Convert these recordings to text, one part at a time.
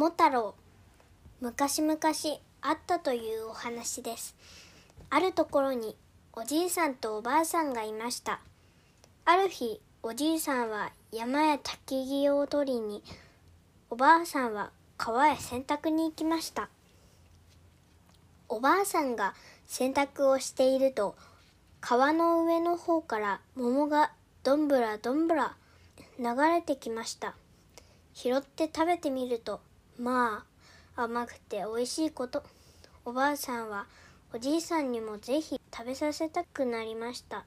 桃太郎昔々あったというお話です。あるところにおじいさんとおばあさんがいました。ある日おじいさんは山や焚き木を取りにおばあさんは川へ洗濯に行きました。おばあさんが洗濯をしていると川の上の方から桃がどんぶらどんぶら流れてきました。拾って食べてみるとまあ甘くて美味しいこと。おばあさんはおじいさんにもぜひ食べさせたくなりました。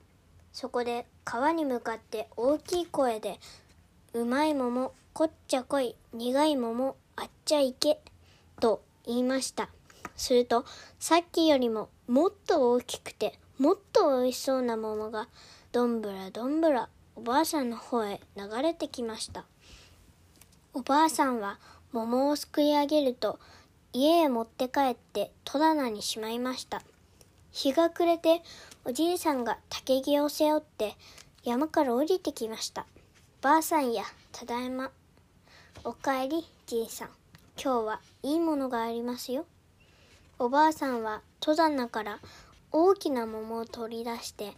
そこで川に向かって大きい声で「うまい桃こっちゃこい苦い桃あっちゃいけ」と言いました。するとさっきよりももっと大きくてもっと美味しそうな桃がどんぶらどんぶらおばあさんの方へ流れてきました。おばあさんは桃をすくい上げると家へ持って帰って戸棚にしまいました。日が暮れておじいさんが竹木を背負って山から降りてきました。ばあさんやただいま。おかえりじいさん。今日はいいものがありますよ。おばあさんは戸棚から大きな桃を取り出して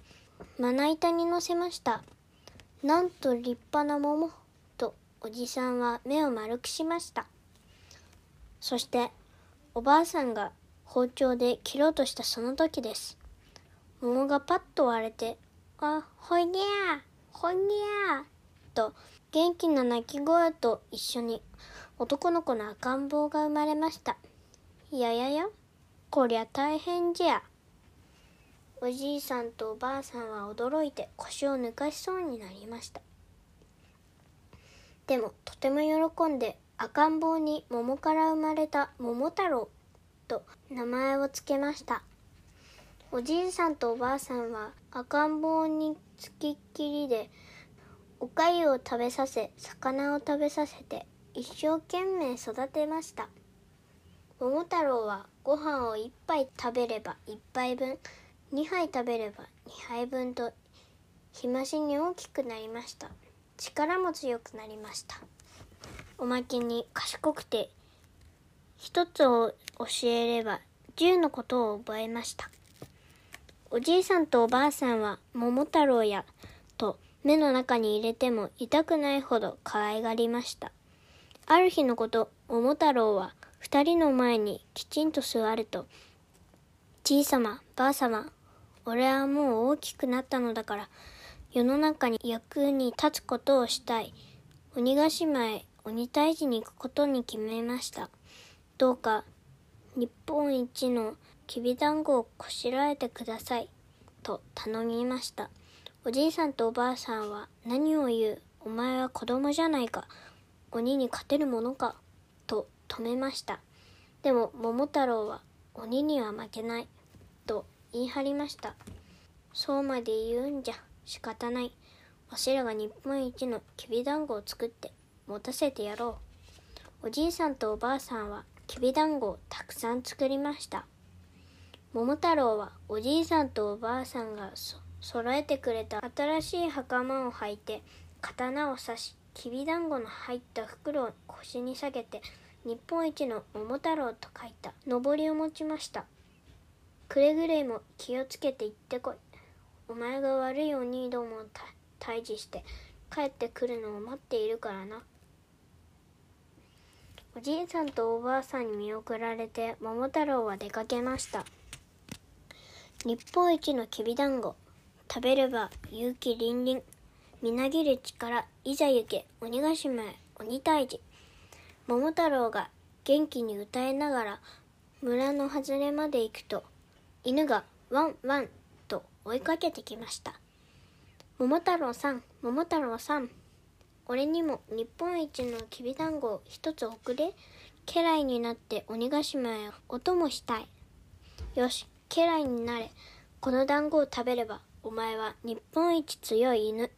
まな板に乗せました。なんと立派な桃。おじさんは目を丸くしました。そしておばあさんが包丁で切ろうとしたその時です。桃がパッと割れて「あほいぎゃほいぎゃ」と元気な鳴き声と一緒に男の子の赤ん坊が生まれましたいやややこりゃ大変じゃ。おじいさんとおばあさんは驚いて腰を抜かしそうになりました。でもとても喜んで赤ん坊に桃から生まれた桃太郎と名前を付けました。おじいさんとおばあさんは赤ん坊につきっきりでおかゆを食べさせ魚を食べさせて一生懸命育てました。桃太郎はご飯を1杯食べれば1杯分2杯食べれば2杯分と日増しに大きくなりました。力も強くなりました。おまけに賢くて一つを教えれば十のことを覚えました。おじいさんとおばあさんは桃太郎やと目の中に入れても痛くないほど可愛がりました。ある日のこと桃太郎は二人の前にきちんと座ると「じいさまばあさま俺はもう大きくなったのだから世の中に役に立つことをしたい。鬼ヶ島へ鬼退治に行くことに決めました。どうか日本一のきびだんごをこしらえてください。と頼みました。おじいさんとおばあさんは何を言うお前は子供じゃないか。鬼に勝てるものか。と止めました。でも桃太郎は鬼には負けない。と言い張りました。そうまで言うんじゃ。仕方ない。わしらが日本一のきびだんごを作って持たせてやろう。おじいさんとおばあさんはきびだんごをたくさん作りました。桃太郎はおじいさんとおばあさんがそ揃えてくれた新しい袴を履いて刀を刺しきびだんごの入った袋を腰に下げて日本一の桃太郎と書いたのぼりを持ちました。くれぐれも気をつけて行ってこい。お前が悪い鬼どもを退治して帰ってくるのを待っているからな。おじいさんとおばあさんに見送られて桃太郎は出かけました。日本一のきびだんご。食べれば勇気凛々。みなぎる力、いざ行け、鬼ヶ島へ、鬼退治。桃太郎が元気に歌いながら村の外れまで行くと、犬がワンワン追いかけてきました。桃太郎さん、桃太郎さん、俺にも日本一のきびだんごを一つ送れ。家来になって鬼ヶ島へお供したい。よし、家来になれ。この団子を食べれば、お前は日本一強い犬。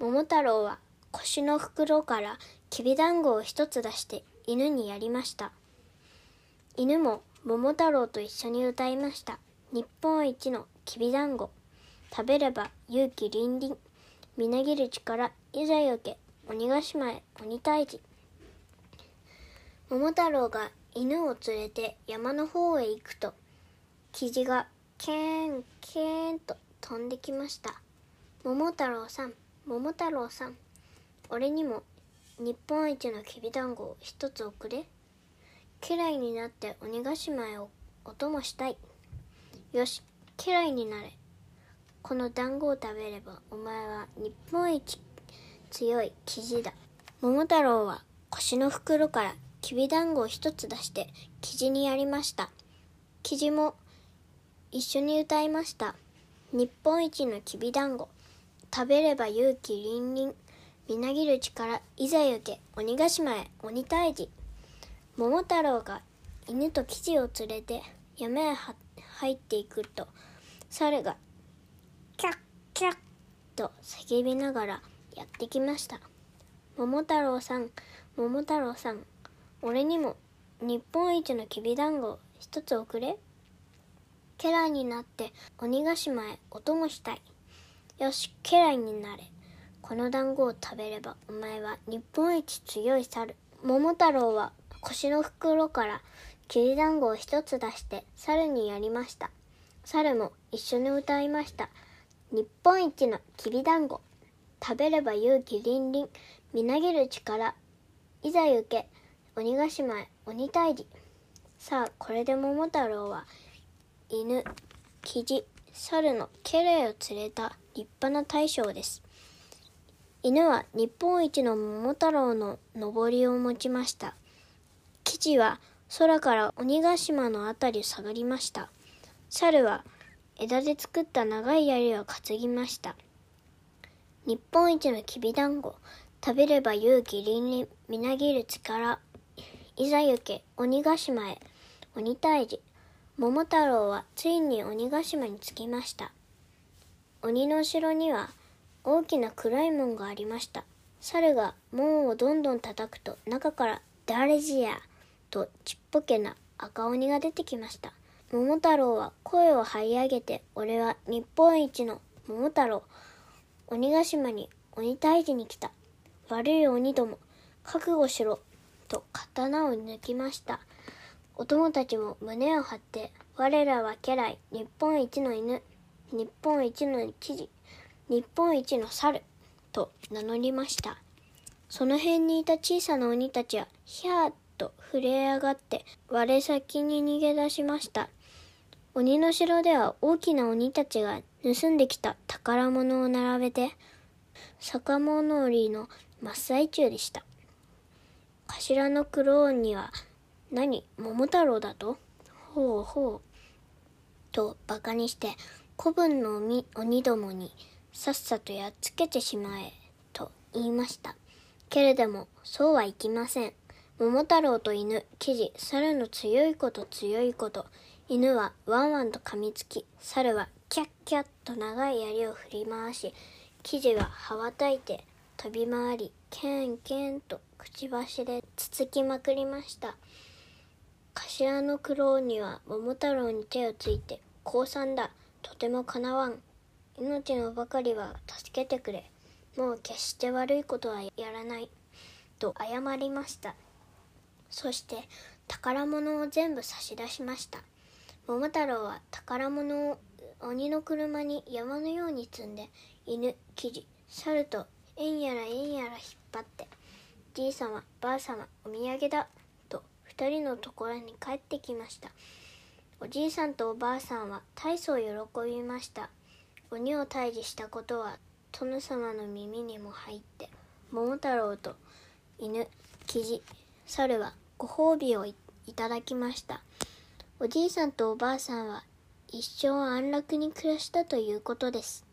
桃太郎は腰の袋からきびだんごを一つ出して犬にやりました。犬も桃太郎と一緒に歌いました。日本一のきびだんご。食べれば勇気凛々みなぎる力いざよけ鬼ヶ島へ鬼退治。桃太郎が犬を連れて山の方へ行くとキジがケーンケーンと飛んできました。桃太郎さん桃太郎さん俺にも日本一のきびだんごを一つ送れ。嫌いになって鬼ヶ島へお供したい。よし嫌いになれ。この団子を食べればお前は日本一強い生地だ。桃太郎は腰の袋からきびだんごを一つ出して生地にやりました。生地も一緒に歌いました。日本一のきびだんご食べれば勇気凛々みなぎる力いざ行け。鬼ヶ島へ。鬼退治。桃太郎が犬と生地を連れて山へ入っていくと猿がキャッキャッと叫びながらやってきました。桃太郎さん桃太郎さん俺にも日本一のきびだんご一つ送れ。家来になって鬼ヶ島へお供したい。よし家来になれ。この団子を食べればお前は日本一強い猿。桃太郎は腰の袋からきびだんごを一つ出して猿にやりました。猿も一緒に歌いました。日本一のきびだんご。食べれば勇気凛々みなぎる力。いざ行け。鬼ヶ島へ。鬼退治。さあこれで桃太郎は犬キジ猿の家来を連れた。立派な大将です。犬は日本一の桃太郎のぼりを持ちました。キジは空から鬼ヶ島のあたりを下がりました。猿は枝で作った長い槍を担ぎました。日本一のきびだんご。食べれば勇気凛々みなぎる力。いざ行け鬼ヶ島へ。鬼退治。桃太郎はついに鬼ヶ島に着きました。鬼の城には大きな暗い門がありました。猿が門をどんどん叩くと中から「誰じや!」とちっぽけな赤鬼が出てきました。桃太郎は声を張り上げて「俺は日本一の桃太郎鬼ヶ島に鬼退治に来た悪い鬼ども覚悟しろと刀を抜きました。お供たちも胸を張って、我らは家来、日本一の犬、日本一の記事、日本一の猿、と名乗りました。その辺にいた小さな鬼たちは、ひゃーと震え上がって、我先に逃げ出しました。鬼の城では大きな鬼たちが盗んできた宝物を並べて、酒物売りの真っ最中でした。頭のクローンには、何、桃太郎だと？ほうほう。と馬鹿にして、古文の鬼どもにさっさとやっつけてしまえ、と言いました。けれども、そうはいきません。桃太郎と犬、生地、猿の強いこと強いこと、犬はワンワンと噛みつき、猿はキャッキャッと長い槍を振り回し、生地は羽ばたいて飛び回り、ケンケンとくちばしでつつきまくりました。頭の苦労には桃太郎に手をついて「降参だ。とてもかなわん。命のばかりは助けてくれ。もう決して悪いことはやらない」と謝りました。そして宝物を全部差し出しました。桃太郎は宝物を鬼の車に山のように積んで犬生地猿とえんやらえんやら引っ張ってじいさまばあさまお土産だと二人のところに帰ってきました。おじいさんとおばあさんは大層喜びました。鬼を退治したことは殿様の耳にも入って桃太郎と犬キジ猿はご褒美をいただきました。おじいさんとおばあさんは一生安楽に暮らしたということです。